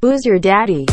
Who's your daddy?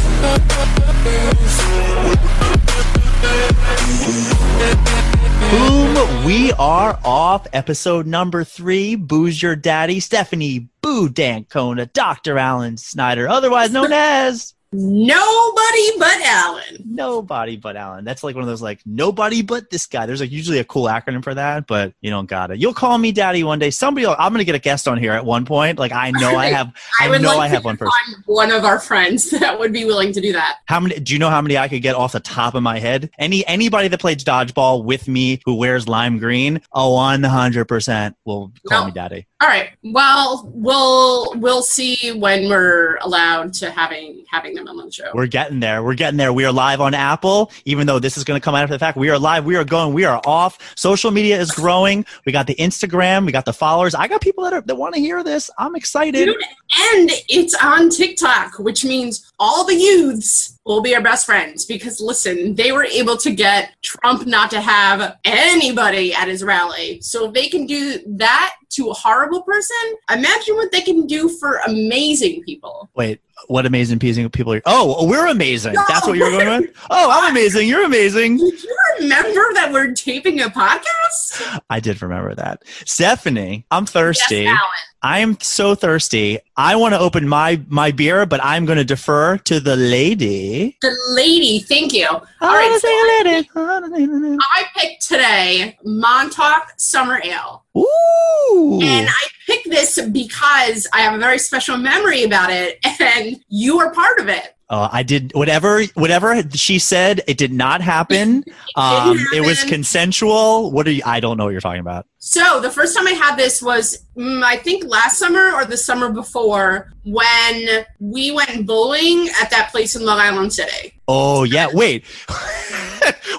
Boom, we are off episode number three. Booze Your Daddy, Stephanie Boo Dancona, Dr. Alan Snyder, otherwise known as Nobody but Alan. Nobody But Alan. That's like one of those like nobody but this guy. There's like usually a cool acronym for that, but you don't got it. You'll call me daddy one day. Somebody, will, I'm gonna get a guest on here at one point. Like I know I have, I, would know like I have one person. one of our friends that would be willing to do that. How many? Do you know how many I could get off the top of my head? Any anybody that plays dodgeball with me who wears lime green, a one hundred percent will call No. me daddy. All right. Well, we'll we'll see when we're allowed to having having them on the show. We're getting there. We're getting there. We are live on Apple, even though this is going to come out after the fact. We are live. We are going. We are off. Social media is growing. We got the Instagram. We got the followers. I got people that are that want to hear this. I'm excited. Dude, and it's on TikTok, which means all the youths will be our best friends because listen, they were able to get Trump not to have anybody at his rally. So if they can do that to a horrible person, imagine what they can do for amazing people. Wait, what amazing amazing people are? Oh, oh we're amazing. No. That's what you're going with. Oh, I'm amazing. You're amazing. Did you remember that we're taping a podcast? I did remember that. Stephanie, I'm thirsty. Yes, Alan. I am so thirsty. I want to open my my beer, but I'm going to defer to the lady. The lady, thank you. All right, so I picked today Montauk Summer Ale. Ooh. And I picked this because I have a very special memory about it, and you are part of it. Uh, I did whatever whatever she said. It did not happen. Um, it was consensual. What are you? I don't know what you're talking about. So the first time I had this was, mm, I think, last summer or the summer before when we went bowling at that place in Long Island City. Oh yeah. Wait.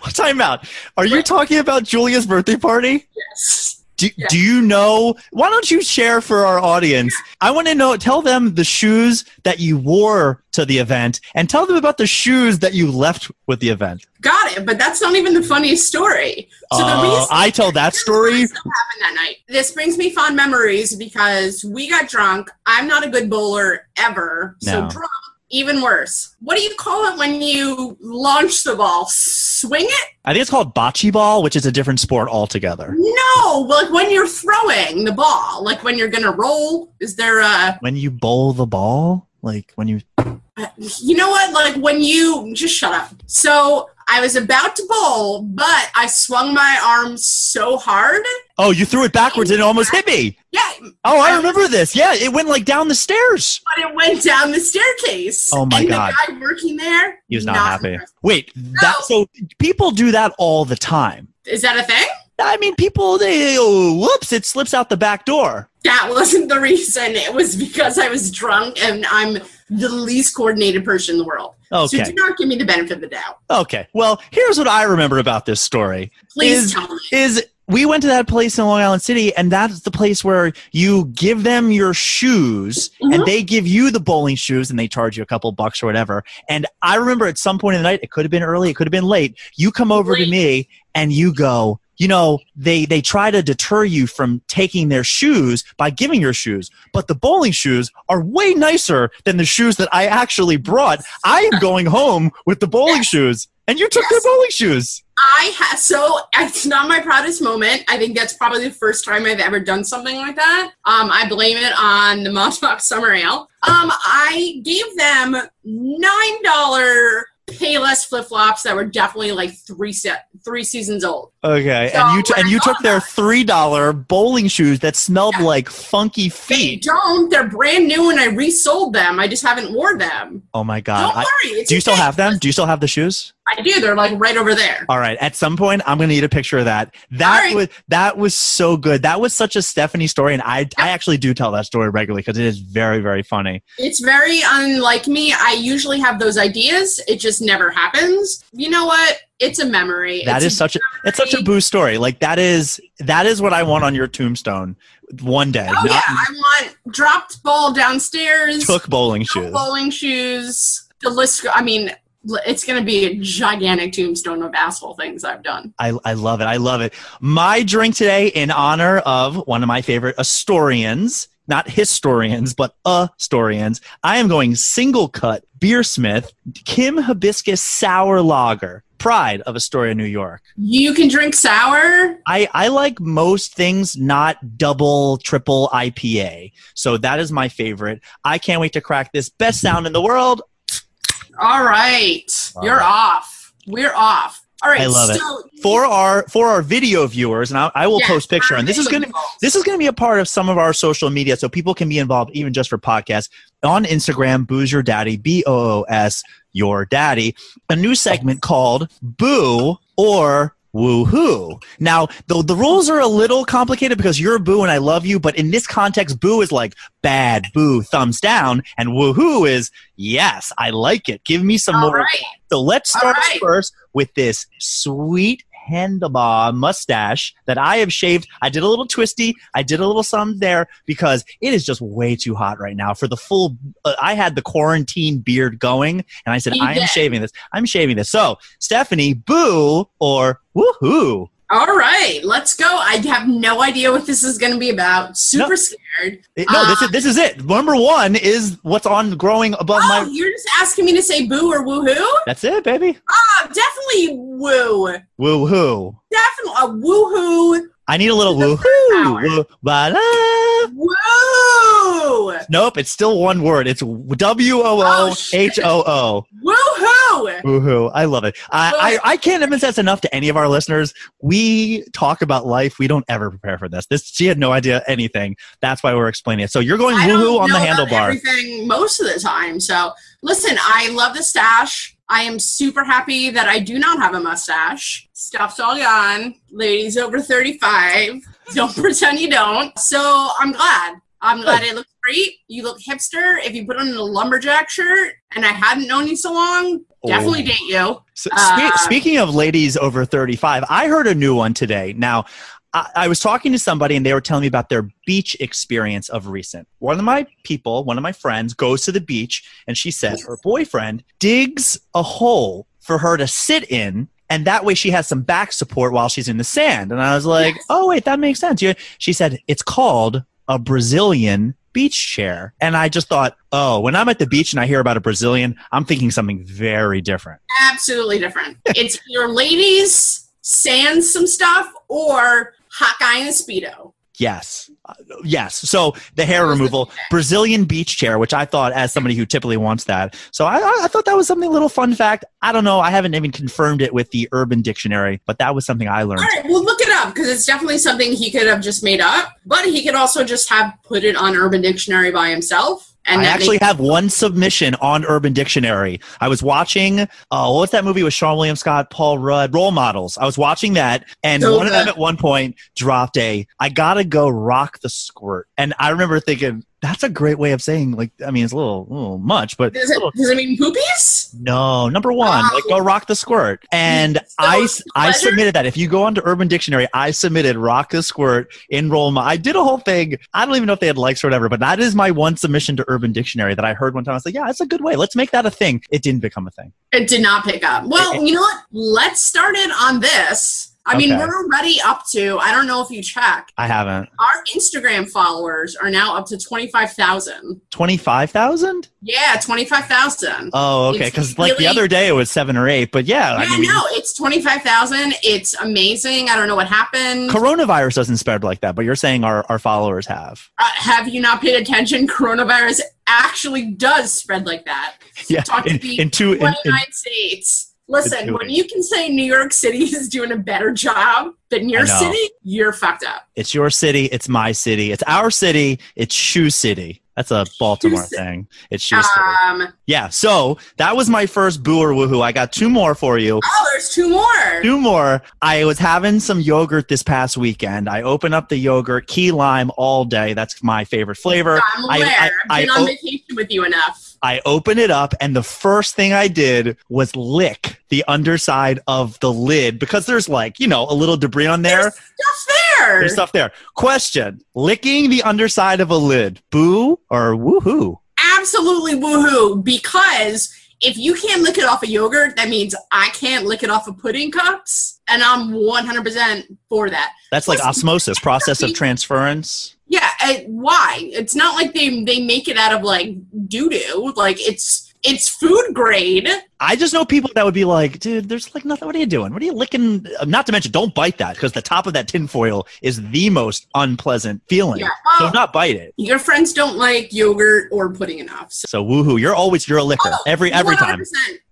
What time out. Are you talking about Julia's birthday party? Yes. Do, Yeah. do you know? Why don't you share for our audience? I want to know. Tell them the shoes that you wore to the event, and tell them about the shoes that you left with the event. Got it, but that's not even the funniest story. So the Uh, reason I tell that story. What happened that night? This brings me fond memories because we got drunk. I'm not a good bowler ever, so No. drunk, even worse. What do you call it when you launch the ball? Swing it? I think it's called bocce ball, which is a different sport altogether. No, like when you're throwing the ball, like when you're gonna roll. Is there a, When you bowl the ball, like when you uh, you know what? Like when you just shut up. So I was about to bowl, but I swung my arm so hard. oh, you threw it backwards and it almost hit me. Yeah, Oh, I remember this. Yeah, it went like down the stairs. but it went down the staircase. Oh my and God. The guy working there, He was not, happy. impressed. Wait, that so people do that all the time. Is that a thing? I mean, people they oh, whoops, it slips out the back door. That wasn't the reason. It was because I was drunk and I'm the least coordinated person in the world. Okay. So do not give me the benefit of the doubt. Okay. Well, here's what I remember about this story. Please Is- tell me. Is we went to that place in Long Island City, and that's the place where you give them your shoes, and Mhm. they give you the bowling shoes, and they charge you a couple bucks or whatever. And I remember at some point in the night, it could have been early, it could have been late. You come over to me, and you go, you know, they they try to deter you from taking their shoes by giving your shoes, but the bowling shoes are way nicer than the shoes that I actually brought. I am going home with the bowling shoes, and you took Yes. their bowling shoes. I ha- so it's not my proudest moment. I think that's probably the first time I've ever done something like that. Um, I blame it on the Montauk Summer Ale. Um, I gave them nine dollar Payless flip flops that were definitely like three se- three seasons old. Okay, So and you t- and you took their three dollar bowling shoes that smelled like funky feet. They don't. They're brand new, and I resold them. I just haven't worn them. Oh my god! Don't I- worry. Do you still have them? Do you still have the shoes? I do. They're like right over there. All right. At some point, I'm gonna need a picture of that. That right. was that was so good. That was such a Stephanie story, and I I actually do tell that story regularly because it is very very funny. It's very unlike me. I usually have those ideas. It just never happens. You know what? It's a memory. That it's is such a it's such a boost story. Like that is that is what I want on your tombstone one day. Oh yeah, I want dropped ball downstairs. took bowling shoes. bowling shoes. The list. I mean, it's going to be a gigantic tombstone of asshole things I've done. I, I love it. I love it. My drink today, in honor of one of my favorite Astorians, not historians, but historians. I am going SingleCut Beersmith Kim Hibiscus Sour Lager. Pride of Astoria, New York. You can drink sour. I, I like most things not double, triple IPA. So that is my favorite. I can't wait to crack this. Best sound in the world. All right. You're off. We're off. All right. I love so it. For our for our video viewers, and I, I will post picture, and this is gonna this is gonna be a part of some of our social media, so people can be involved even just for podcasts on Instagram. Booze your daddy, B O O S your daddy. A new segment called Boo or Woohoo. Now, the, the rules are a little complicated because you're boo and I love you, but in this context, boo is like bad, boo, thumbs down, and woohoo is yes, I like it. Give me some All more. right. So let's start right. first with this sweet handlebar mustache that I have shaved. I did a little twisty. I did a little some there because it is just way too hot right now for the full. Uh, I had the quarantine beard going, and I said You I am shaving this. I'm shaving this. So Stephanie, boo or woohoo? All right. Let's go. I have no idea what this is going to be about. Super No. scared. It- no, this Uh, is this is it. Number one is what's on growing above Oh, my. you're just asking me to say boo or woohoo? That's it, baby. Oh, definitely woo. Woohoo. Definitely a woohoo. I need a little woohoo. Woo, ba-da. Woo. Nope, it's still one word. It's W O O H O O. Oh, woohoo. Woohoo! I love it. I, I I can't emphasize enough to any of our listeners. We talk about life. We don't ever prepare for this. This she had no idea anything. That's why we're explaining it. So you're going woohoo on the handlebar. Everything most of the time. So listen, I love the stash. I am super happy that I do not have a mustache. Stuff's all gone. Ladies over 35. Don't pretend you don't. So I'm glad. I'm glad it looks great. You look hipster. If you put on a lumberjack shirt and I hadn't known you so long, definitely Oh. date you. So, Uh, speaking of ladies over 35, I heard a new one today. Now, I, I was talking to somebody and they were telling me about their beach experience of recent. One of my people, one of my friends, goes to the beach and she said her boyfriend digs a hole for her to sit in. And that way she has some back support while she's in the sand. And I was like, Yes. oh, wait, that makes sense. She said, it's called a Brazilian beach chair. And I just thought, oh, when I'm at the beach and I hear about a Brazilian, I'm thinking something very different. Absolutely different. it's your ladies sand some stuff or hot guy in a Speedo. Yes. Uh, yes. So the hair removal, Brazilian beach chair, which I thought as somebody who typically wants that. So I, I- I thought that was something a little fun fact. I don't know. I haven't even confirmed it with the Urban Dictionary, but that was something I learned. All right, well, look it up because it's definitely something he could have just made up, but he could also just have put it on Urban Dictionary by himself. And I actually have one submission on Urban Dictionary. I was watching, uh, what's that movie with Seann William Scott, Paul Rudd, Role Models. I was watching that, and So one of them at one point dropped a, I gotta go rock the squirt. And I remember thinking, that's a great way of saying, like, I mean, it's a little, little much, but does it, does it mean poopies? No, number one, Oh. like go rock the squirt. And So I, I submitted that. If you go onto Urban Dictionary, I submitted rock the squirt enroll my. I did a whole thing. I don't even know if they had likes or whatever, but that is my one submission to Urban Dictionary that I heard one time. I was like, yeah, that's a good way. Let's make that a thing. It didn't become a thing. It did not pick up. Well, you know what? Let's start it on this. I mean, Okay. we're already up to, I don't know if you check, I haven't. our Instagram followers are now up to 25,000. 25,000? Yeah, 25,000. Oh, okay. Because like the other day it was seven or eight, but yeah, yeah, I mean, no, it's 25,000. It's amazing. I don't know what happened. coronavirus doesn't spread like that, but you're saying our, our followers have. Uh, have you not paid attention? Coronavirus actually does spread like that. Yeah. Talk to In, in two, in, 29 in, states. Listen, when you can say New York City is doing a better job than your city, you're fucked up. It's your city. It's my city. It's our city. It's Shoe City. That's a Baltimore City. thing. It's City. Um, Yeah. So that was my first boo or woohoo. I got two more for you. oh, there's two more. Two more. I was having some yogurt this past weekend. I opened up the yogurt, key lime all day. That's my favorite flavor. I'm aware. I- I, I have been on o- vacation with you enough. I opened it up, and the first thing I did was lick the underside of the lid because there's like, you know, a little debris on there. There's stuff there. There's stuff there. Question Licking the underside of a lid, boo or woohoo? Absolutely woohoo because if you can't lick it off of yogurt, that means I can't lick it off of pudding cups, and I'm 100% for that. That's like osmosis, process of transference. Yeah, why? It's not like they they make it out of like doo doo. Like it's it's food grade. I just know people that would be like, dude, there's like nothing. What are you doing? What are you licking? Uh, Not to mention, don't bite that because the top of that tinfoil is the most unpleasant feeling. Yeah, so not bite it. Your friends don't like yogurt or pudding enough. So So woohoo, you're always you're a licker Oh, every every time.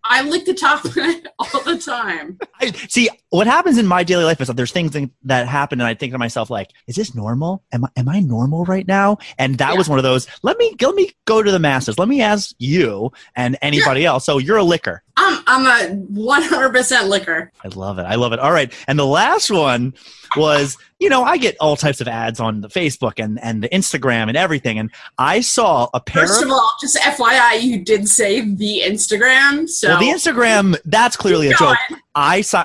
100%. I lick the top all the time. I, see what happens in my daily life is that there's things that- happen, and I think to myself like, is this normal? Am I am I normal right now? And that Yeah. was one of those. Let me let me go to the masses. Let me ask you and anybody else. So you're a licker. I'm I'm a 100% liquor. I love it. I love it. All right. And the last one was, you know, I get all types of ads on the Facebook and, and the Instagram and everything. And I saw a pair First of, all, just FYI, you did say the Instagram. So well, the Instagram, that's clearly a joke. I saw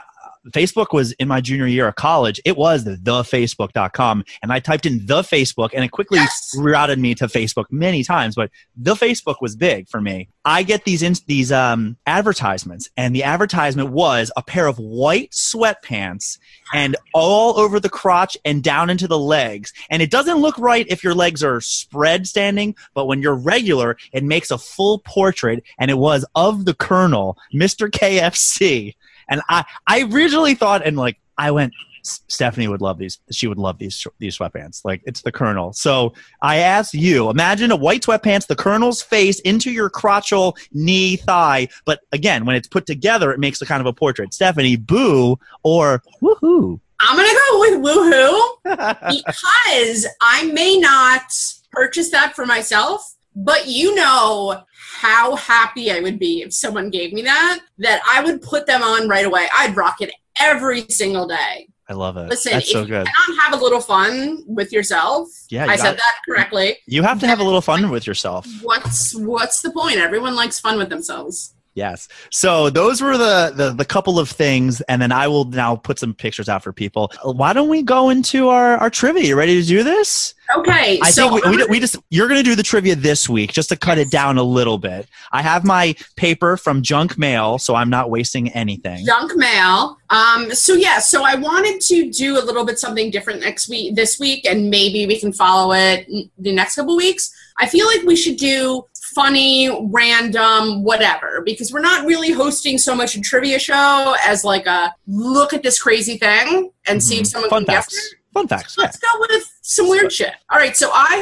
Facebook was in my junior year of college. It was the thefacebook.com. And I typed in the Facebook and it quickly Yes. routed me to Facebook many times, but the Facebook was big for me. I get these in, these um, advertisements and the advertisement was a pair of white sweatpants and all over the crotch and down into the legs. And it doesn't look right if your legs are spread standing, but when you're regular, it makes a full portrait and it was of the Colonel, Mr. KFC. And I, I originally thought, and like, I went, Stephanie would love these. She would love these these sweatpants. Like it's the Colonel. So I asked you, imagine a white sweatpants, the Colonel's face into your crotchal knee thigh. But again, when it's put together, it makes a kind of a portrait. Stephanie, boo or woohoo. I'm gonna go with woohoo because I may not purchase that for myself, but you know how happy I would be if someone gave me that. That I would put them on right away. I'd rock it every single day. I love it. Listen, That's if so you good. cannot have a little fun with yourself, Yeah, you, I said that correctly. you have to have a little fun with yourself. What's what's the point? Everyone likes fun with themselves. Yes. So those were the, the the couple of things, and then I will now put some pictures out for people. Why don't we go into our our trivia? You ready to do this? Okay, I so think we, we, we just you're going to do the trivia this week just to cut Yes. it down a little bit. I have my paper from junk mail, so I'm not wasting anything. junk mail. Um, so yeah, so I wanted to do a little bit something different next week, this week, and maybe we can follow it the next couple weeks. I feel like we should do funny, random, whatever, because we're not really hosting so much a trivia show as like a look at this crazy thing and see if Mhm. someone Fun can guess it. facts. Fun facts. Let's go with some weird shit. All right, so I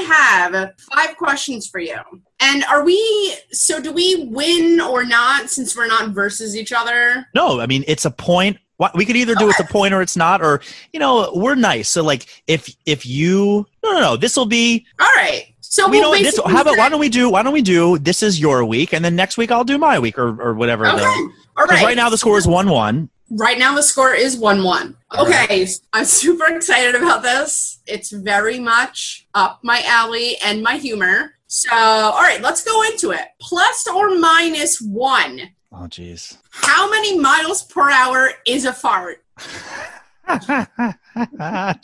have five questions for you. And are we, so do we win or not since we're not versus each other? No, I mean it's a point. We could either do it's a point or it's not, or you know we're nice. So like if if you no no no this will be All right. So we we'll know this. How about why don't we do why don't we do this is your week and then next week I'll do my week or or whatever. Okay. the- All right. right now the score is one one. Right now the score is one one. Okay. I'm super excited about this. It's very much up my alley and my humor. So all right, let's go into it. Plus or minus one. Oh jeez. How many miles per hour is a fart? I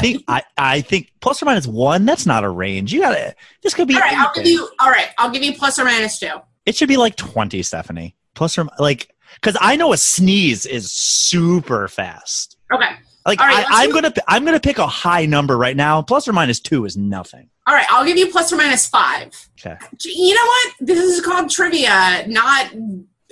think I, I think plus or minus one. That's not a range. You gotta. This could be. All right, I'll give you. All right, I'll give you plus or minus two. It should be like twenty, Stephanie. Plus or like because I know a sneeze is super fast. Okay. Like right, I, I'm gonna I'm gonna pick a high number right now. Plus or minus two is nothing. All right, I'll give you plus or minus five. Okay. You know what? This is called trivia, not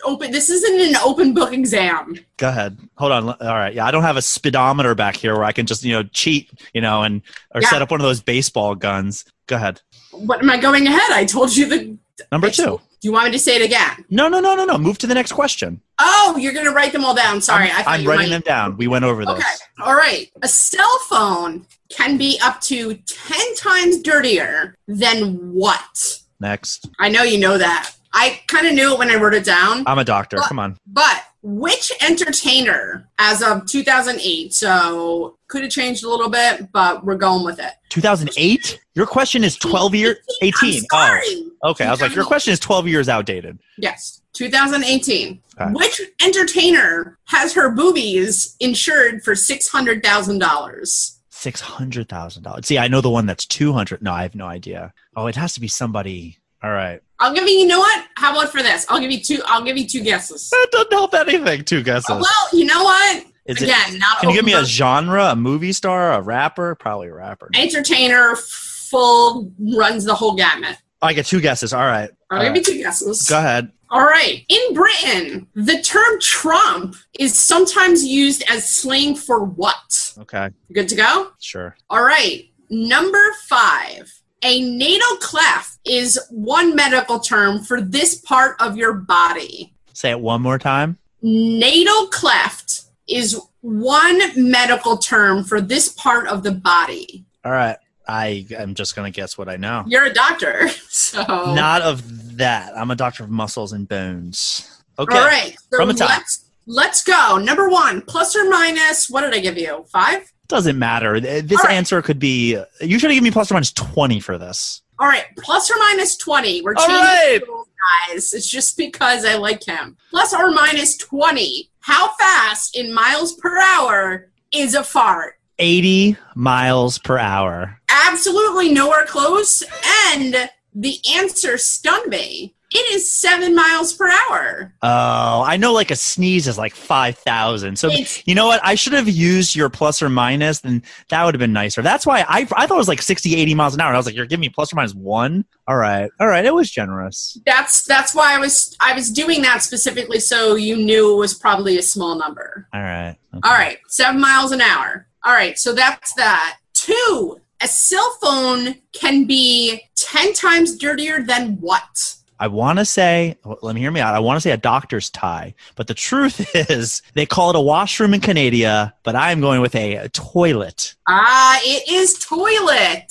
open. This isn't an open book exam. Go ahead. Hold on. All right. Yeah, I don't have a speedometer back here where I can just you know cheat, you know, and or Yeah. set up one of those baseball guns. Go ahead. What am I going ahead? I told you the. Number two. Do you want me to say it again? No, no, no, no, no. Move to the next question. Oh, you're going to write them all down. Sorry, I'm, I I'm writing might. them down. We went over this. Okay. All right. A cell phone can be up to 10 times dirtier than what? Next. I know you know that. I kind of knew it when I wrote it down. I'm a doctor. Well- Come on. But which entertainer, as of 2008, so could have changed a little bit, but we're going with it. 2008? Your question is 12 years 18. I'm sorry. Oh, okay. I was like, your question is 12 years outdated. Yes, 2018. Okay. Which entertainer has her boobies insured for $600,000? $600,000. See, I know the one that's 200. No, I have no idea. Oh, it has to be somebody. All right. I'll give you. You know what? How about for this? I'll give you two. I'll give you two guesses. That doesn't help anything. Two guesses. Well, you know what? Is it, Again, not can you give me a genre, a movie star, a rapper? Probably a rapper. entertainer. Full runs the whole gamut. I get two guesses. All right. I'll All give right. you two guesses. Go ahead. All right. In Britain, the term Trump is sometimes used as slang for what? Okay. Good to go? Sure. All right. Number five. A natal cleft is one medical term for this part of your body. Say it one more time. Natal cleft is one medical term for this part of the body. All right. I am just gonna guess what I know. You're a doctor, so Not of that. I'm a doctor of muscles and bones. Okay. all right. So From the top. let's let's go. Number one, plus or minus. What did I give you? Five. Doesn't matter. This right. answer could be. You should have given me plus or minus twenty for this. All right, plus or minus 20. We're All changing right. the rules, guys. It's just because I like him. Plus or minus 20. How fast in miles per hour is a fart? Eighty miles per hour. Absolutely nowhere close. And the answer stunned me. It is seven miles per hour. Oh, I know. Like a sneeze is like five thousand. So It's you know what? I should have used your plus or minus, then that would have been nicer. That's why I I thought it was like 60, 80 miles an hour. And I was like, you're giving me plus or minus one. All right, all right. It was generous. that's that's why I was I was doing that specifically so you knew it was probably a small number. All right. okay. All right, seven miles an hour. All right, so that's that. Two, a cell phone can be 10 times dirtier than what? I want to say, let me hear me out. I want to say a doctor's tie, but the truth is they call it a washroom in Canada, but I'm going with a, a toilet. Ah, it is toilet.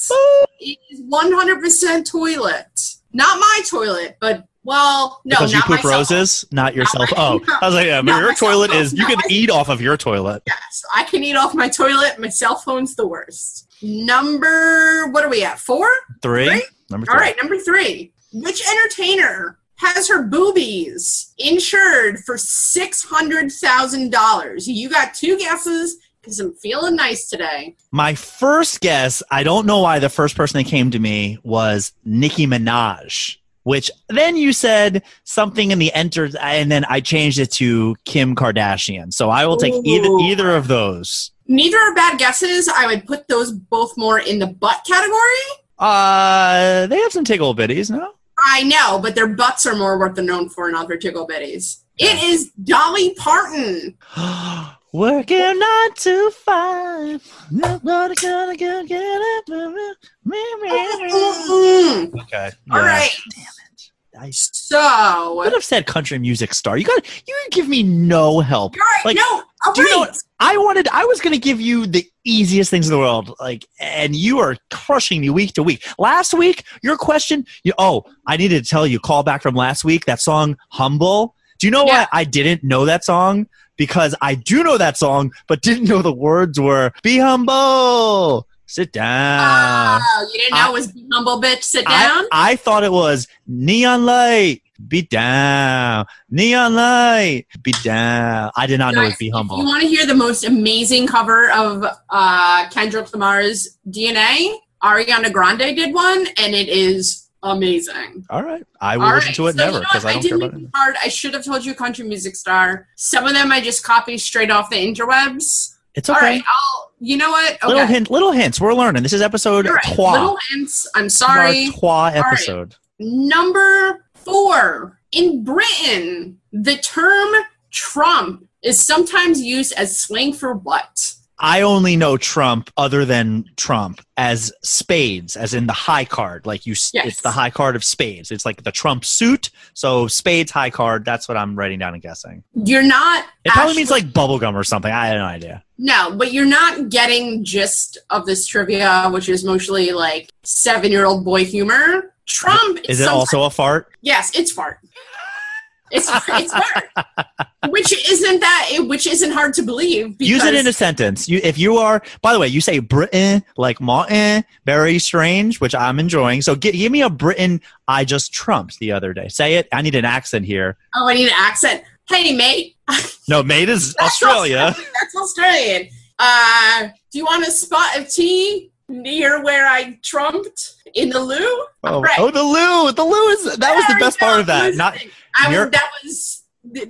It is 100% toilet. Not my toilet, but, well, no, because you not poop myself. roses, not yourself. my- oh, I was like, yeah, your toilet phone, is, you not can eat off of your toilet. Yes, I can eat off my toilet. My cell phone's the worst. Number, what are we at? Four? Three? Three? Number three. All right, number three. Which entertainer has her boobies insured for six hundred thousand dollars? You got two guesses because I'm feeling nice today. My first guess, I don't know why the first person that came to me was Nicki Minaj, which then you said something in the enter, and then I changed it to Kim Kardashian. So I will take either either of those. Neither are bad guesses. I would put those both more in the butt category. Uh, they have some tickle bitties, no? I know, but their butts are more what they're known for, not their tickle bitties. It is Dolly Parton. Working nine to five. Nobody gonna get get it. Mm. Okay. All yeah. right. I So, would have said country music star. You got you give me no help. right. Like, no, do you know I wanted I was gonna give you the easiest things in the world. Like and you are crushing me week to week. Last week, your question, you oh, I needed to tell you, call back from last week, that song Humble. Do you know Yeah. why I didn't know that song? Because I do know that song, but didn't know the words were be humble. Sit down. Oh, you didn't know I- it was Be Humble Bitch Sit Down? I, I thought it was neon light, be down. Neon light, be down. I did not know it was Guys, be If humble. you want to hear the most amazing cover of uh, Kendrick Lamar's DNA, Ariana Grande did one, and it is amazing. All right, I will All listen right, to it so never you know because? I don't did care about it. hard. I should have told you country music star. Some of them I just copied straight off the interwebs. It's okay. right, I'll. You know what? Okay. Little hint, little hints. We're learning. This is episode You're right. trois. Little hints. I'm our sorry. trois right. episode. Number four. In Britain, the term Trump is sometimes used as slang for what? I only know Trump other than Trump as spades, as in the high card. Like you, Yes. it's the high card of spades. It's like the Trump suit. So spades high card. That's what I'm writing down and guessing. You're not. It probably actually- means like bubblegum or something. I have no idea. No, but you're not getting gist of this trivia, which is mostly like seven year old boy humor. Trump Is it also a fart? Yes, it's fart. It's it's fart. which isn't that which isn't hard to believe because Use it in a sentence. You, if you are, by the way, you say Britain like Martin, very strange, which I'm enjoying. So gi- give me a Britain I just trumped the other day. Say it. I need an accent here. Oh, I need an accent. Hey mate. No, mate is Australia. That's Australian. Uh do you want a spot of tea near where I trumped in the loo. Oh, Right. oh, the loo. The loo is that was the best part of that. Not I was, that was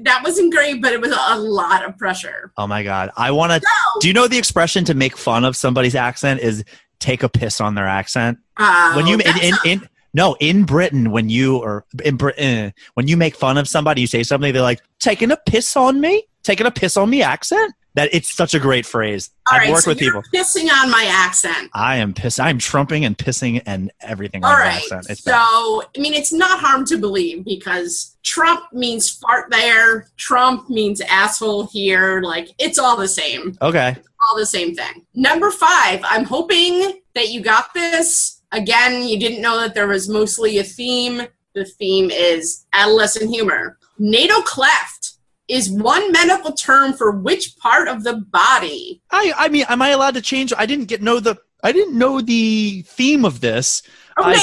that wasn't great, but it was a lot of pressure. oh my god. I want to. So, Do you know the expression to make fun of somebody's accent is take a piss on their accent? uh, when you in, in, in no in Britain when you or in Britain when you make fun of somebody, you say something. They're like taking a piss on me, taking a piss on me accent. That it's such a great phrase. all I've right, worked so with people. pissing on my accent. I am piss. I'm trumping and pissing and everything All right. accent. It's So, bad. I mean, it's not harm to believe because Trump means fart there, Trump means asshole here. Like, it's all the same. Okay. All the same thing. Number five, I'm hoping that you got this. Again, you didn't know that there was mostly a theme. The theme is adolescent humor. Natal cleft is one medical term for which part of the body? I I mean, am I allowed to change? I didn't get know the. I didn't know the theme of this. Okay,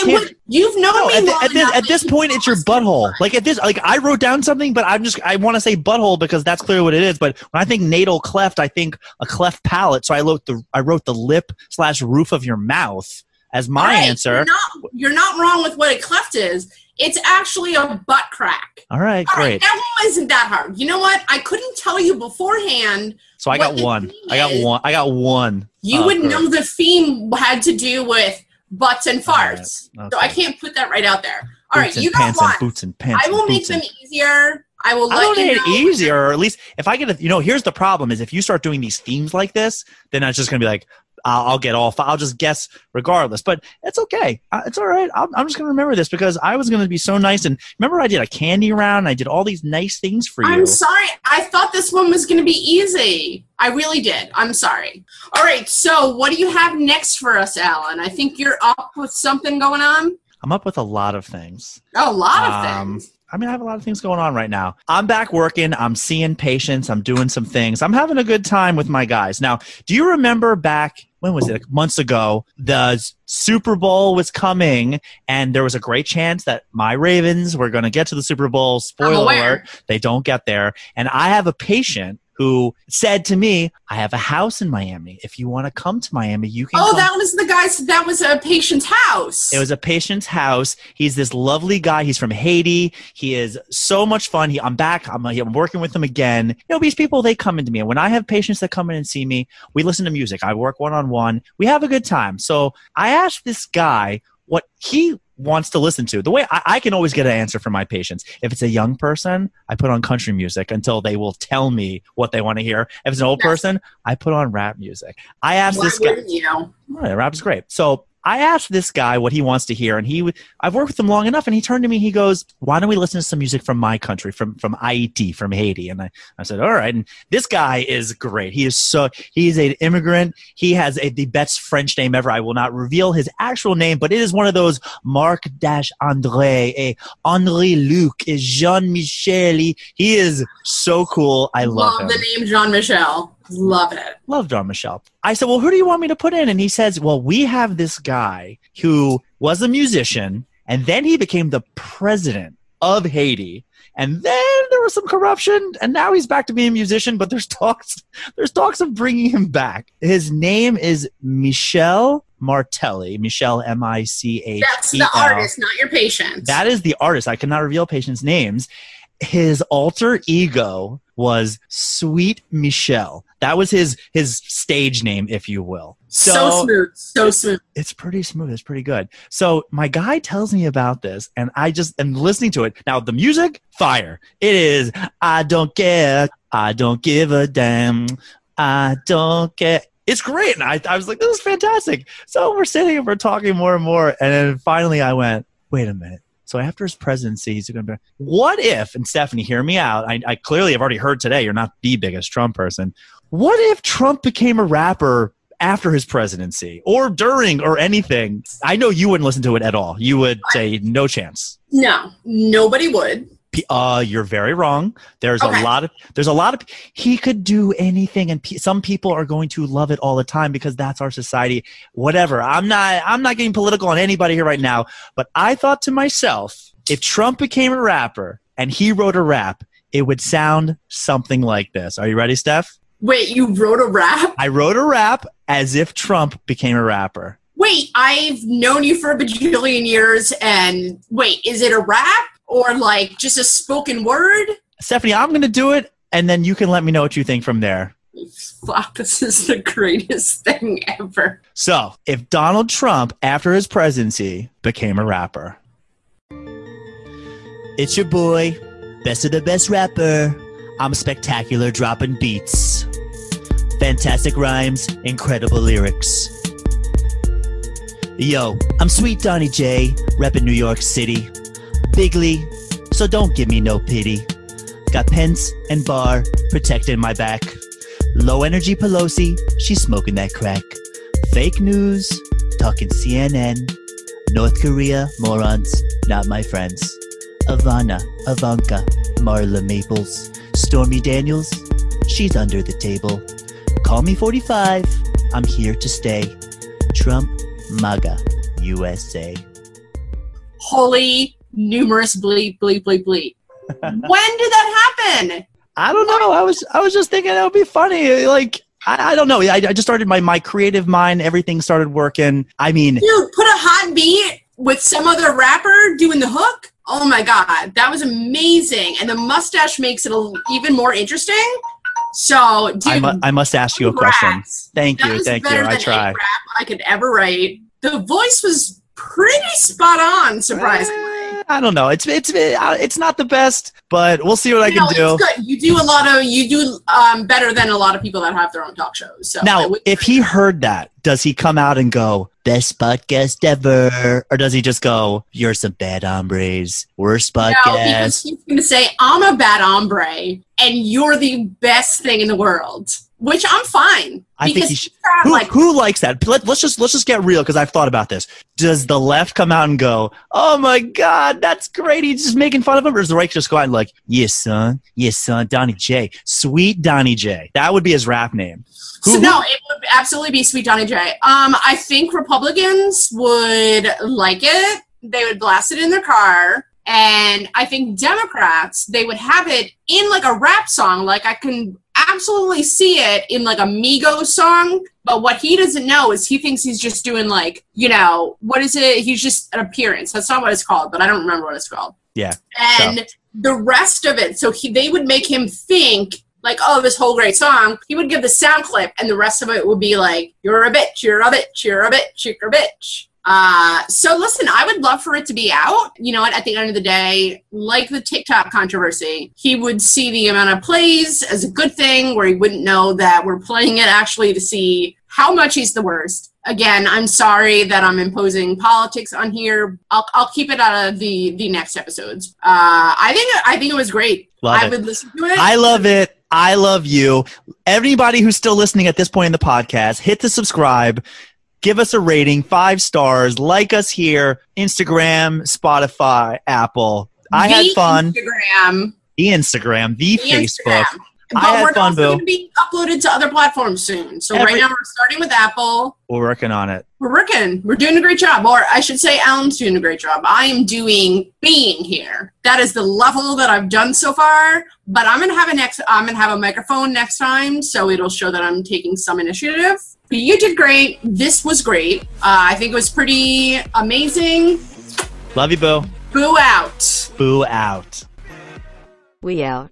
you've known No, me at, the- at this, at this point, it's your butthole. Like at this, like I wrote down something, but I'm just I want to say butthole because that's clearly what it is. But when I think natal cleft, I think a cleft palate. So I wrote the I wrote the lip slash roof of your mouth as my right, answer. You're not, you're not wrong with what a cleft is. It's actually a butt crack. All right, All right, great. that one isn't that hard. You know what? I couldn't tell you beforehand. So I got one. I got one. I got one. You uh, would correct. know the theme had to do with butts and All right, farts. okay. So I can't put that right out there. All right, Boots and you got one. boots and pants. I will make them and- easier. I will let I don't you make know. it easier, or at least if I get a, you know, here's the problem: is if you start doing these themes like this, then it's just gonna be like, I'll, I'll get all, fi- I'll just guess regardless. But it's okay, uh, it's all right. I'm, I'm just gonna remember this because I was gonna be so nice. And remember, I did a candy round. I did all these nice things for you. I'm sorry. I thought this one was going to be easy. I really did. I'm sorry. All right. So, what do you have next for us, Alan? I think you're up with something going on. I'm up with a lot of things. A lot of Um, things. I mean, I have a lot of things going on right now. I'm back working. I'm seeing patients. I'm doing some things. I'm having a good time with my guys. Now, do you remember back, when was it? Months ago, the Super Bowl was coming, and there was a great chance that my Ravens were going to get to the Super Bowl. Spoiler alert, they don't get there. And I have a patient who said to me, I have a house in Miami. If you want to come to Miami, you can Oh, come that was the guy's. That was a patient's house. it was a patient's house. He's this lovely guy. He's from Haiti. He is so much fun. He, I'm back. I'm, I'm working with him again. You know, these people, they come into me. And when I have patients that come in and see me, we listen to music. I work one on one. We have a good time. So I asked this guy what he wants to listen to. The way I, I can always get an answer from my patients. If it's a young person, I put on country music until they will tell me what they want to hear. If it's an old Yes. person, I put on rap music. I asked Why this guy. you? Right, rap's great. So I asked this guy what he wants to hear, and he, I've worked with him long enough, and he turned to me. He goes, "Why don't we listen to some music from my country, from from Haiti, from Haiti?" And I, I said, "All right." And this guy is great. He is so he is an immigrant. He has a, the best French name ever. I will not reveal his actual name, but it is one of those Marc Dash André, a Henri Luc, a Jean Michel. He, he is so cool. I love, him the name Jean Michel. Love it. love John Michelle. I said, Well, who do you want me to put in? And he says, Well, we have this guy who was a musician and then he became the president of Haiti. And then there was some corruption, and now he's back to being a musician. But there's talks, there's talks of bringing him back. His name is Michel Martelly. Michel M I C H. That's the artist, not your patient. That is the artist. I cannot reveal patients' names. His alter ego was Sweet Michelle. That was his his stage name, if you will. so, smooth. So smooth. it's pretty smooth. It's pretty good. So my guy tells me about this, and I just am listening to it. Now the music, fire. It is. I don't care. I don't give a damn. I don't care. It's great, and I, I was like, this is fantastic. So we're sitting and we're talking more and more, and then finally I went, wait a minute. So after his presidency, he's going to be. What if? And Stephanie, hear me out. I, I clearly have already heard today. You're not the biggest Trump person. What if Trump became a rapper after his presidency or during or anything? I know you wouldn't listen to it at all. You would say no chance. No, nobody would. Uh, you're very wrong. There's Okay. a lot of there's a lot of he could do anything, and pe- some people are going to love it all the time because that's our society. Whatever. I'm not I'm not getting political on anybody here right now, but I thought to myself, if Trump became a rapper and he wrote a rap, it would sound something like this. Are you ready, Steph? Wait, you wrote a rap? I wrote a rap as if Trump became a rapper. wait, I've known you for a bajillion years, and wait, is it a rap or like just a spoken word? Stephanie, I'm going to do it, and then you can let me know what you think from there. Fuck, this is the greatest thing ever. So, if Donald Trump, after his presidency, became a rapper, it's your boy, best of the best rapper. I'm spectacular dropping beats. Fantastic rhymes, incredible lyrics. Yo, I'm Sweet Donny J, reppin' New York City. Bigly, so don't give me no pity. Got Pence and Barr protecting my back. Low energy Pelosi, she's smoking that crack. Fake news, talking CNN. North Korea, morons, not my friends. Ivana, Ivanka, Marla Maples. Stormy Daniels, she's under the table. Call me 45, I'm here to stay. Trump, MAGA, USA. Holy numerous bleep, bleep, bleep, bleep. when did that happen? I don't know. I was I was just thinking that would be funny. Like I, I don't know. I, I just started my my creative mind. Everything started working. I mean, Dude, put a hot beat with some other rapper doing the hook. Oh my god, that was amazing. And the mustache makes it a, even more interesting. So, dude, I, mu- I must ask you a question. Thank That you, thank you. I try. I could ever write. The voice was pretty spot on, surprisingly. I don't know. It's it's it's not the best, but we'll see what I You can know, do. It's good. You do a lot of you do um, better than a lot of people that have their own talk shows. So Now, if he heard that, does he come out and go, best podcast ever? Or does he just go, you're some bad hombres, worst no, because he's going to say I'm a bad hombre and you're the best thing in the world, which I'm fine. I think because he should- he's Who, like who likes that? Let, let's just let's just get real because I've thought about this. Does the left come out and go, "Oh my God, that's great"? He's just making fun of him, or does the right just go out and like, "Yes, son, yes, son, Donny J, sweet Donny J." That would be his rap name. Who- so no, it would absolutely be Sweet Donny J. Um, I think Republicans would like it. They would blast it in their car. And I think Democrats, they would have it in like a rap song. Like I can absolutely see it in like a Migos song. But what he doesn't know is he thinks he's just doing like, you know, what is it? He's just an appearance. That's not what it's called, but I don't remember what it's called. Yeah, And the rest of it, so he, they would make him think like, oh, this whole great song. He would give the sound clip, and the rest of it would be like, you're a bitch, you're a bitch, you're a bitch, you're a bitch. Uh, so listen, I would love for it to be out. You know what? At the end of the day, like the TikTok controversy, he would see the amount of plays as a good thing, where he wouldn't know that we're playing it actually to see how much he's the worst. Again, I'm sorry that I'm imposing politics on here. I'll, I'll keep it out of the the next episodes. Uh, I think I think it was great. Love I it. would listen to it. I love it. I love you. Everybody who's still listening at this point in the podcast, hit the subscribe. Give us a rating, five stars. Like us here, Instagram, Spotify, Apple. I The had fun. Instagram, The Instagram, the, the Facebook. Instagram. I had we're fun, also Boo. going to be uploaded to other platforms soon. So Every- right now we're starting with Apple. We're working on it. We're working. We're doing a great job. Or I should say Alan's doing a great job. I am doing being here. That is the level that I've done so far. But I'm gonna have a next I'm gonna have a microphone next time, so it'll show that I'm taking some initiative. But you did great. This was great. Uh, I think it was pretty amazing. Love you, Boo. Boo out. Boo out. We out.